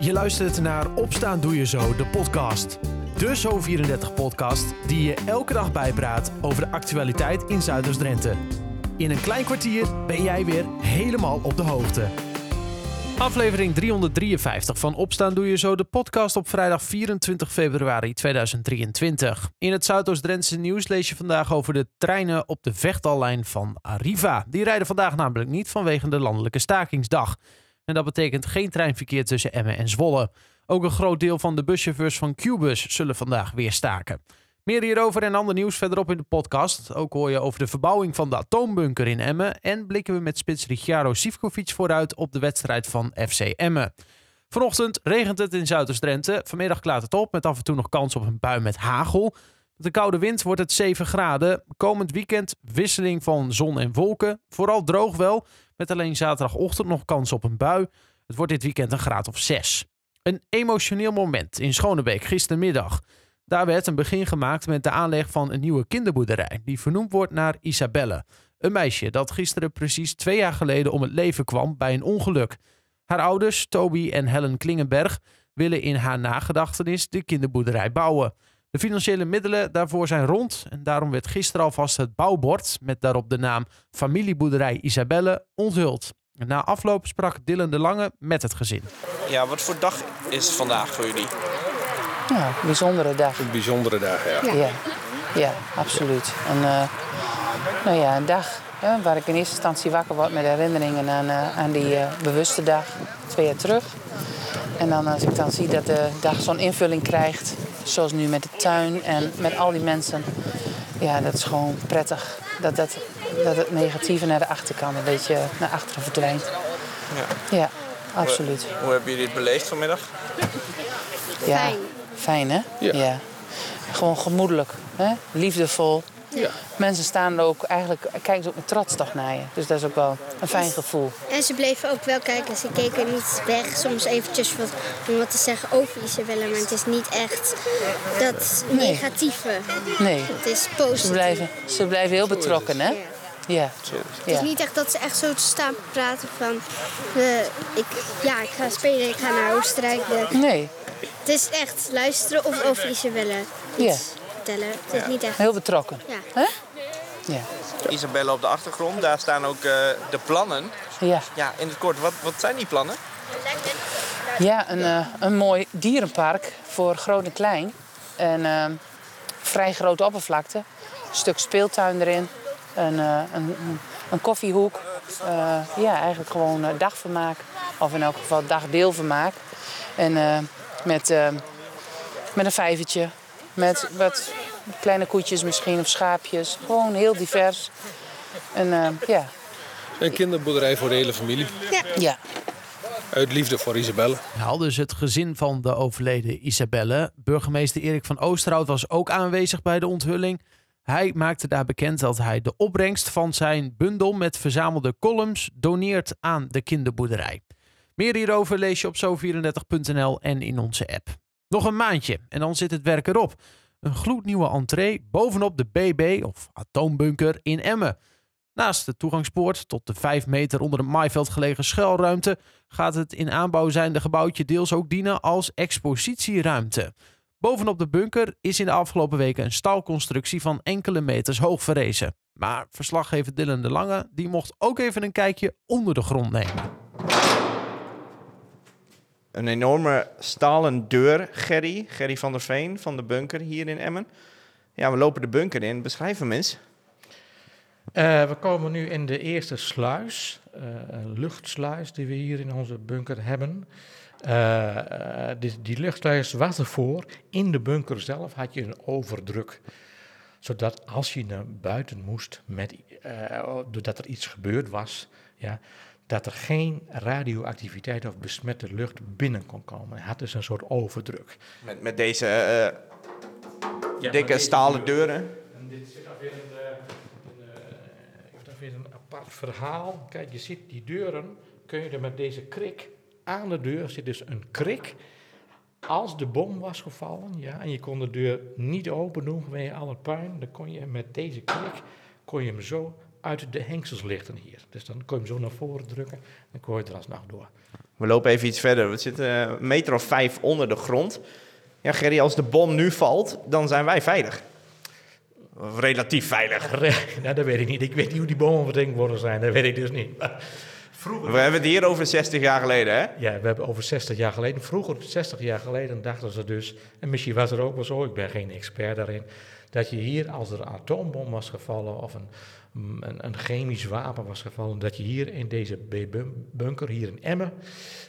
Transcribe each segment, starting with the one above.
Je luistert naar Opstaan Doe Je Zo, de podcast. De Zo34-podcast die je elke dag bijpraat over de actualiteit in Zuiders-Drenthe. In een klein kwartier ben jij weer helemaal op de hoogte. Aflevering 353 van Opstaan Doe Je Zo, de podcast op vrijdag 24 februari 2023. In het Zuidoost-Drentse nieuws lees je vandaag over de treinen op de vechtallijn van Arriva. Die rijden vandaag namelijk niet vanwege de landelijke stakingsdag. En dat betekent geen treinverkeer tussen Emmen en Zwolle. Ook een groot deel van de buschauffeurs van Qbus zullen vandaag weer staken. Meer hierover en ander nieuws verderop in de podcast. Ook hoor je over de verbouwing van de atoombunker in Emmen. En blikken we met spits Ricciardo Sivkovic vooruit op de wedstrijd van FC Emmen. Vanochtend regent het in Zuiders-Drenthe. Vanmiddag klaart het op met af en toe nog kans op een bui met hagel. Met de koude wind wordt het 7 graden. Komend weekend wisseling van zon en wolken. Vooral droog wel, met alleen zaterdagochtend nog kans op een bui. Het wordt dit weekend een graad of 6. Een emotioneel moment in Schonebeek gistermiddag. Daar werd een begin gemaakt met de aanleg van een nieuwe kinderboerderij, die vernoemd wordt naar Isabelle. Een meisje dat gisteren precies twee jaar geleden om het leven kwam bij een ongeluk. Haar ouders, Toby en Helen Klingenberg, willen in haar nagedachtenis de kinderboerderij bouwen. De financiële middelen daarvoor zijn rond en daarom werd gisteren alvast het bouwbord met daarop de naam Familieboerderij Isabelle onthuld. Na afloop sprak Dylan de Lange met het gezin. Ja, wat voor dag is het vandaag voor jullie? Ja, een bijzondere dag. Een bijzondere dag, ja. Ja, ja absoluut. En, eh, nou ja, een dag hè, waar ik in eerste instantie wakker word met herinneringen aan, eh, aan die eh, bewuste dag twee jaar terug. En dan als ik dan zie dat de dag zo'n invulling krijgt, zoals nu met de tuin en met al die mensen. Ja, dat is gewoon prettig. Dat, dat, dat het negatieve naar de achterkant een beetje naar achteren verdwijnt. Ja. Ja, absoluut. Hoe hebben jullie het beleefd vanmiddag? Ja, Fijn. fijn hè? Ja. Gewoon gemoedelijk, hè? liefdevol. Ja. Mensen staan er ook, eigenlijk kijken ze ook met trots toch naar je. Dus dat is ook wel een fijn gevoel. En ze bleven ook wel kijken. Ze keken niet weg, soms eventjes wat, om wat te zeggen over Isabelle. Maar het is niet echt dat Nee. negatieve. Nee, Het is positief. ze blijven, ze blijven heel betrokken hè? Ja. Ja. Het is ja. niet echt dat ze echt zo staan praten van... eh, ik, ja, ik ga spelen, ik ga naar Oostenrijk. De- Nee, het is echt luisteren of over Isabelle iets vertellen. Het is niet echt... heel betrokken. Ja. Hè? Ja. Isabelle op de achtergrond, daar staan ook eh, de plannen. Ja, Ja, in het kort, wat, wat zijn die plannen? ja een, eh, een mooi dierenpark voor groot en klein. En eh, vrij grote oppervlakte. Een stuk speeltuin erin. Een, eh, een, een, koffiehoek. Eh, ja, eigenlijk gewoon dagvermaak. Of in elk geval dagdeelvermaak. En eh, met, eh, met een vijvertje. Met wat kleine koetjes misschien of schaapjes. Gewoon heel divers. En eh, ja, Een kinderboerderij voor de hele familie. ja, Uit liefde voor Isabelle. Nou, dus het gezin van de overleden Isabelle. Burgemeester Erik van Oosterhout was ook aanwezig bij de onthulling. Hij maakte daar bekend dat hij de opbrengst van zijn bundel met verzamelde columns doneert aan de kinderboerderij. Meer hierover lees je op zo34.nl en in onze app. Nog een maandje en dan zit het werk erop. Een gloednieuwe entree bovenop de BB of atoombunker in Emmen. Naast de toegangspoort tot de 5 meter onder het maaiveld gelegen schuilruimte gaat het in aanbouw zijnde gebouwtje deels ook dienen als expositieruimte. Bovenop de bunker is in de afgelopen weken een staalconstructie van enkele meters hoog verrezen. Maar verslaggever Dylan de Lange die mocht ook even een kijkje onder de grond nemen. Een enorme stalen deur, Gerry, Gerry van der Veen van de bunker hier in Emmen. Ja, we lopen de bunker in. Beschrijf hem eens. Eh, we komen nu in de eerste sluis, eh, een luchtsluis die we hier in onze bunker hebben. Eh, die, die luchtsluis was ervoor. In de bunker zelf had je een overdruk. Zodat als je naar buiten moest, met, doordat er iets gebeurd was, ja, dat er geen radioactiviteit of besmette lucht binnen kon komen. Hij had dus een soort overdruk. Met, met deze eh, dikke stalen deuren. En dit zit dan weer een, eh, een, eh, heeft apart verhaal. Kijk, je ziet die deuren, kun je er met deze krik, aan de deur zit dus een krik. Als de bom was gevallen, ja, en je kon de deur niet open doen vanwege al het puin, dan kon je met deze krik, kon je hem zo uit de hengsels lichten hier. Dus dan kon je hem zo naar voren drukken en kon je er alsnog door. We lopen even iets verder. We zitten een meter of vijf onder de grond. Ja, Gerry, als de bom nu valt, dan zijn wij veilig. Relatief veilig. nou, dat weet ik niet. Ik weet niet hoe die bomen verdenkt worden zijn. Dat weet ik dus niet. Maar vroeger... We hebben het hier over 60 jaar geleden, hè? Ja, we hebben over 60 jaar geleden. Vroeger, 60 jaar geleden, dachten ze dus... En misschien was het ook wel zo, ik ben geen expert daarin... dat je hier, als er een atoombom was gevallen... of een, een, een chemisch wapen was gevallen... dat je hier in deze bunker, hier in Emmen...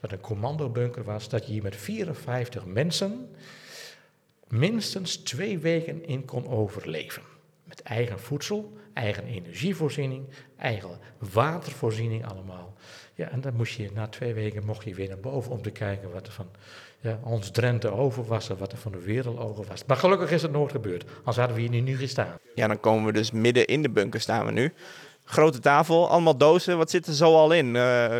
wat een commandobunker was... dat je hier met 54 mensen... minstens twee weken in kon overleven. Met eigen voedsel, eigen energievoorziening, eigen watervoorziening allemaal. Ja, en dan moest je na twee weken mocht je weer naar boven om te kijken wat er van ja, ons Drenthe over was en wat er van de wereld over was. Maar gelukkig is het nooit gebeurd, anders hadden we hier nu gestaan. Ja, dan komen we dus midden in de bunker staan we nu. Grote tafel, allemaal dozen. Wat zit er zo al in? Uh...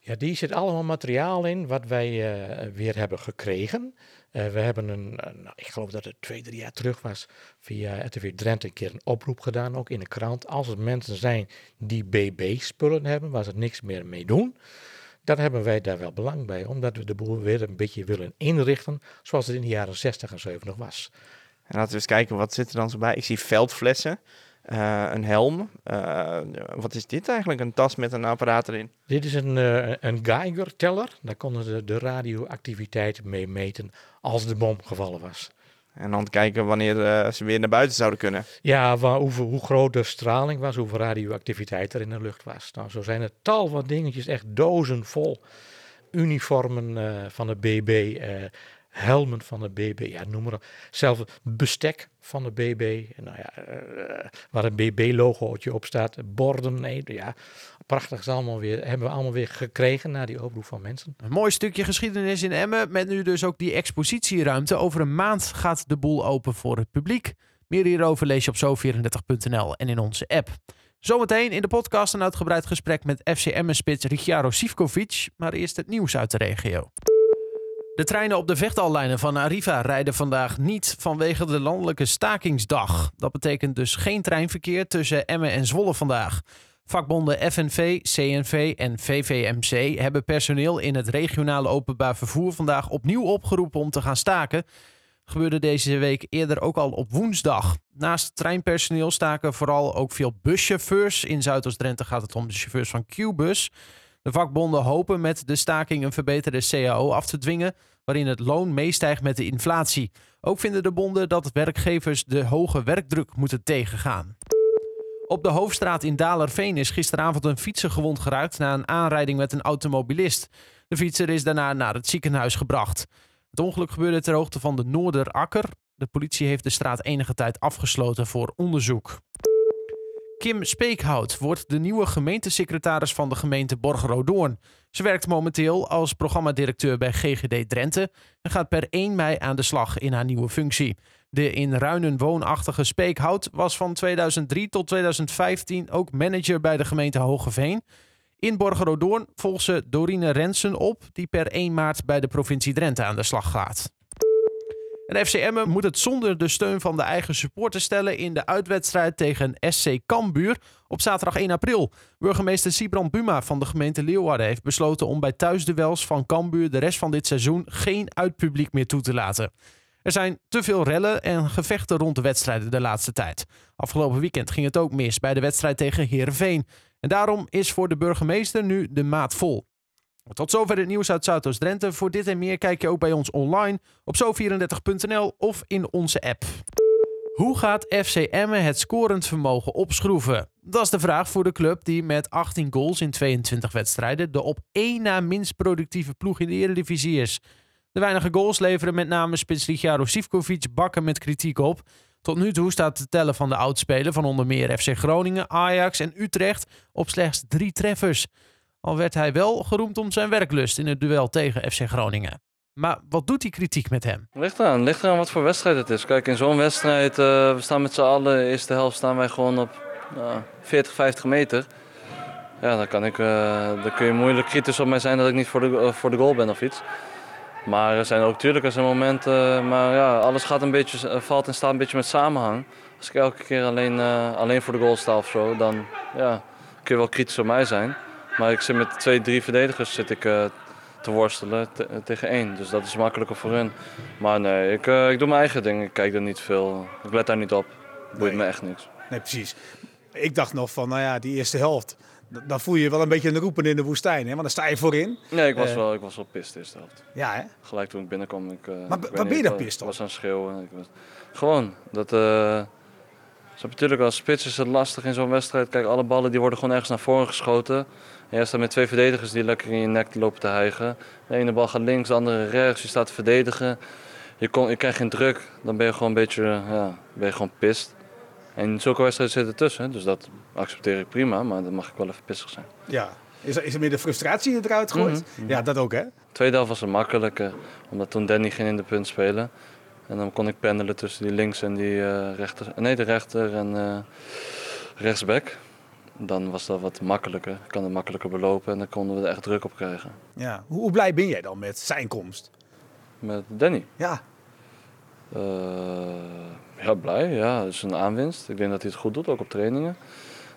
Ja, die zit allemaal materiaal in wat wij uh, weer hebben gekregen. Uh, we hebben een, nou, ik geloof dat het twee, drie jaar terug was, via RTV Drenthe een keer een oproep gedaan, ook in de krant. Als er mensen zijn die BB-spullen hebben, waar ze niks meer mee doen, dan hebben wij daar wel belang bij, omdat we de boel weer een beetje willen inrichten, zoals het in de jaren 60 en 70 was. En laten we eens kijken, wat zit er dan zo bij? Ik zie veldflessen. Uh, een helm. Uh, wat is dit eigenlijk? Een tas met een apparaat erin? Dit is een, uh, een Geiger-teller. Daar konden ze de radioactiviteit mee meten als de bom gevallen was. En dan kijken wanneer ze weer naar buiten zouden kunnen. Ja, waar, hoe, hoe groot de straling was, hoeveel radioactiviteit er in de lucht was. Nou, zo zijn er tal van dingetjes, echt dozen vol. Uniformen van de BB, helmen van de BB, ja, noem maar. Zelfs bestek van de BB, nou ja, uh, waar een BB-logootje op staat, borden, nee, ja, prachtig is allemaal weer, hebben we allemaal weer gekregen na die oproep van mensen. Een mooi stukje geschiedenis in Emmen, met nu dus ook die expositieruimte. Over een maand gaat de boel open voor het publiek. Meer hierover lees je op zo34.nl en in onze app. Zometeen in de podcast een uitgebreid gesprek met FC Emmen-spits Ricciaro Sivkovic, maar eerst het nieuws uit de regio. De treinen op de vechtallijnen van Arriva rijden vandaag niet vanwege de landelijke stakingsdag. Dat betekent dus geen treinverkeer tussen Emmen en Zwolle vandaag. Vakbonden FNV, CNV en VVMC hebben personeel in het regionale openbaar vervoer vandaag opnieuw opgeroepen om te gaan staken. Gebeurde deze week eerder ook al op woensdag. Naast treinpersoneel staken vooral ook veel buschauffeurs. In Zuidoost-Drenthe gaat het om de chauffeurs van Qbus. De vakbonden hopen met de staking een verbeterde CAO af te dwingen, waarin het loon meestijgt met de inflatie. Ook vinden de bonden dat werkgevers de hoge werkdruk moeten tegengaan. Op de hoofdstraat in Dalerveen is gisteravond een fietser gewond geraakt na een aanrijding met een automobilist. De fietser is daarna naar het ziekenhuis gebracht. Het ongeluk gebeurde ter hoogte van de Noorderakker. De politie heeft de straat enige tijd afgesloten voor onderzoek. Kim Speekhout wordt de nieuwe gemeentesecretaris van de gemeente Borgeroodoorn. Ze werkt momenteel als programmadirecteur bij GGD Drenthe en gaat per 1 mei aan de slag in haar nieuwe functie. De in Ruinen woonachtige Speekhout was van 2003 tot 2015 ook manager bij de gemeente Hogeveen. In Borgeroodoorn volgt ze Dorine Rensen op, die per 1 maart bij de provincie Drenthe aan de slag gaat. En FC Emmen moet het zonder de steun van de eigen supporters stellen in de uitwedstrijd tegen SC Cambuur op zaterdag 1 april. Burgemeester Sibrand Buma van de gemeente Leeuwarden heeft besloten om bij thuisduels van Cambuur de rest van dit seizoen geen uitpubliek meer toe te laten. Er zijn te veel rellen en gevechten rond de wedstrijden de laatste tijd. Afgelopen weekend ging het ook mis bij de wedstrijd tegen Heerenveen. En daarom is voor de burgemeester nu de maat vol. Tot zover het nieuws uit Zuidoost-Drenthe. Voor dit en meer kijk je ook bij ons online op zo34.nl of in onze app. Hoe gaat FC Emmen het scorend vermogen opschroeven? Dat is de vraag voor de club die met 18 goals in 22 wedstrijden de op één na minst productieve ploeg in de Eredivisie is. De weinige goals leveren met name spits Richaro Sivkovic bakken met kritiek op. Tot nu toe staat de tellen van de oudspeler van onder meer FC Groningen, Ajax en Utrecht op slechts drie treffers. Al werd hij wel geroemd om zijn werklust in het duel tegen FC Groningen. Maar wat doet die kritiek met hem? Ligt eraan, ligt eraan wat voor wedstrijd het is. Kijk, in zo'n wedstrijd, uh, we staan met z'n allen, de eerste helft staan wij gewoon op uh, 40, 50 meter. Ja, dan, kan ik, uh, dan kun je moeilijk kritisch op mij zijn dat ik niet voor de, eh, voor de goal ben of iets. Maar er zijn ook natuurlijk er zijn momenten, maar ja, alles gaat een beetje, valt en staat een beetje met samenhang. Als ik elke keer alleen, alleen voor de goal sta of zo, dan ja, kun je wel kritisch op mij zijn. Maar ik zit met twee, drie verdedigers zit ik, uh, te worstelen te- tegen één. Dus dat is makkelijker voor hun. Maar nee, ik, eh, ik doe mijn eigen ding. Ik kijk er niet veel. Ik let daar niet op. Boeit Nee. me echt niks. Nee, precies. Ik dacht nog van, nou ja, die eerste helft. Dan voel je je wel een beetje een roepen in de woestijn, hè? Want dan sta je voorin. Nee, ik was, Eh. wel, ik was wel pist de eerste helft. Ja, hè? Gelijk toen ik binnenkwam. Ik, eh, Maar ik waar ben je dan pist was- op? was aan het schreeuwen. Ik was, gewoon, dat... zo natuurlijk als spits is het lastig in zo'n wedstrijd. Kijk, alle ballen die worden gewoon ergens naar voren geschoten. En jij staat met twee verdedigers die lekker in je nek lopen te hijgen. De ene bal gaat links, de andere rechts. Je staat te verdedigen. Je, kon, je krijgt geen druk. Dan ben je gewoon een beetje, ja, ben je gewoon pist. En zulke wedstrijden zitten tussen. Dus dat accepteer ik prima. Maar dan mag ik wel even pissig zijn. Ja. Is er, is er meer de frustratie die eruit gooit? Mhm. Ja, dat ook, hè? tweede helft was het makkelijker, omdat toen Danny ging in de punt spelen. En dan kon ik pendelen tussen die links en die eh, rechter. Nee, de rechter en eh rechtsback. Dan was dat wat makkelijker. Ik kan het makkelijker belopen en dan konden we er echt druk op krijgen. Ja. Hoe, hoe blij ben jij dan met zijn komst? Met Danny. Ja. Eh, ja, blij. Ja, het is een aanwinst. Ik denk dat hij het goed doet, ook op trainingen.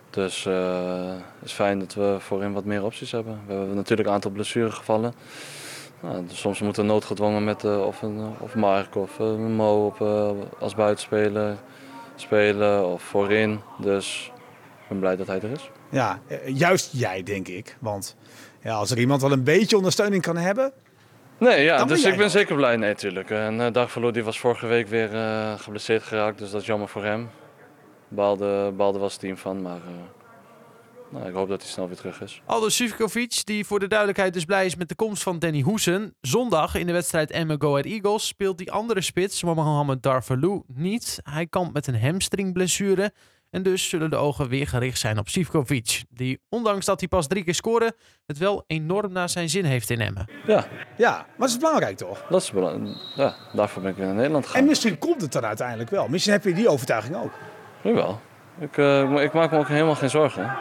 Dus het is fijn dat we voorin wat meer opties hebben. We hebben natuurlijk een aantal blessuregevallen. Nou, dus soms moeten we noodgedwongen met eh, of, een, eh, of Mark of eh, Mo op, als buitenspeler spelen of voorin. Dus ik ben blij dat hij er is. Ja, juist jij, denk ik. Want ja, als er iemand wel een beetje ondersteuning kan hebben... Nee, ja, Dan dus ik ben er. zeker blij. Nee, natuurlijk. En uh, Dagverloor die was vorige week weer geblesseerd geraakt, dus dat is jammer voor hem. Baalde, baalde was het team van, maar nou, ik hoop dat hij snel weer terug is. Aldo Sivkovic, die voor de duidelijkheid dus blij is met de komst van Danny Hoesen. Zondag in de wedstrijd Emmen Go Ahead Eagles speelt die andere spits, Mohamed Darvalu, niet. Hij kampt met een hamstringblessure. En dus zullen de ogen weer gericht zijn op Sivkovic. Die, ondanks dat hij pas drie keer scoorde, het wel enorm naar zijn zin heeft in Emmen. Ja, Ja, maar dat is belangrijk toch? dat is belangrijk. Ja, daarvoor ben ik weer naar Nederland gegaan. En misschien komt het dan uiteindelijk wel. Misschien heb je die overtuiging ook. Nu wel. Ik, eh, ik ik maak me ook helemaal geen zorgen.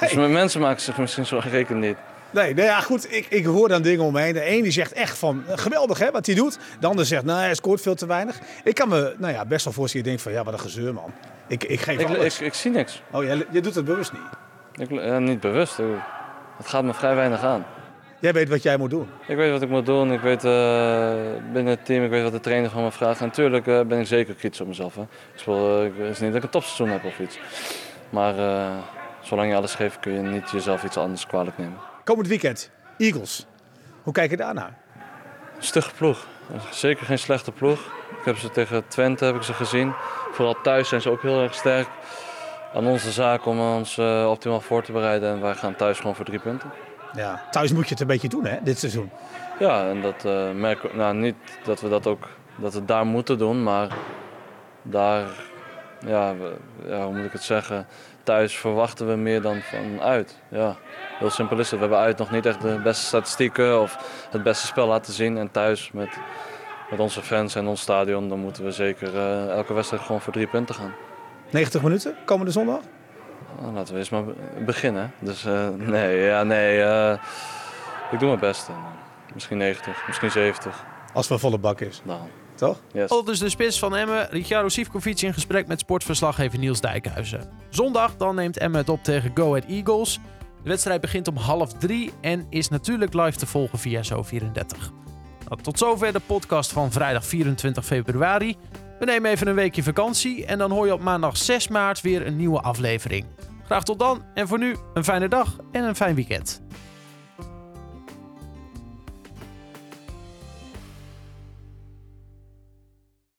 Dus Nee. mensen maken zich misschien zorgen, reken niet. Nee, nou ja, goed. Ik, ik hoor dan dingen omheen. De een die zegt echt van eh, geweldig hè, wat hij doet. De ander zegt, nou hij scoort veel te weinig. Ik kan me nou ja, best wel voorstellen. Je denkt van ja, wat een gezeur man. Ik, ik geef Ik, alles. ik, ik zie niks. Oh, jij, jij doet het bewust niet. Ik, ja, niet bewust. Het gaat me vrij weinig aan. Jij weet wat jij moet doen. Ik weet wat ik moet doen. Ik weet eh, binnen het team, ik weet wat de trainer van me vraagt. En natuurlijk eh, ben ik zeker kritisch op mezelf. Hè. Ik speel, eh, het is niet dat ik een topseizoen heb of iets. Maar eh, zolang je alles geeft, kun je niet jezelf iets anders kwalijk nemen. Komend weekend, Eagles. Hoe kijk je daarnaar? Stugge ploeg. Zeker geen slechte ploeg. Ik heb ze tegen Twente heb ik ze gezien. Vooral thuis zijn ze ook heel erg sterk. Aan onze zaak om ons eh, optimaal voor te bereiden. En wij gaan thuis gewoon voor drie punten. Ja, thuis moet je het een beetje doen hè, dit seizoen. Ja, en dat uh, merken Nou, niet dat we dat ook dat we daar moeten doen, maar daar, ja, we, ja, hoe moet ik het zeggen? Thuis verwachten we meer dan vanuit. Ja, heel simpel is het. We hebben uit nog niet echt de beste statistieken of het beste spel laten zien. En thuis met, met onze fans en ons stadion, dan moeten we zeker uh, elke wedstrijd gewoon voor drie punten gaan. 90 minuten, komende zondag? Nou, laten we eens maar beginnen. Dus uh, nee, ja, nee. Uh, ik doe mijn best. Misschien 90, misschien 70. Als het volle bak is. Nou. Toch? Yes. Al dus de spits van Emmen, Ricciardo Sivkovic in gesprek met sportverslaggever Niels Dijkhuizen. Zondag dan neemt Emmen het op tegen Go Ahead Eagles. De wedstrijd begint om half drie en is natuurlijk live te volgen via Zo34. Nou, tot zover de podcast van vrijdag 24 februari. We nemen even een weekje vakantie en dan hoor je op maandag 6 maart weer een nieuwe aflevering. Graag tot dan en voor nu een fijne dag en een fijn weekend.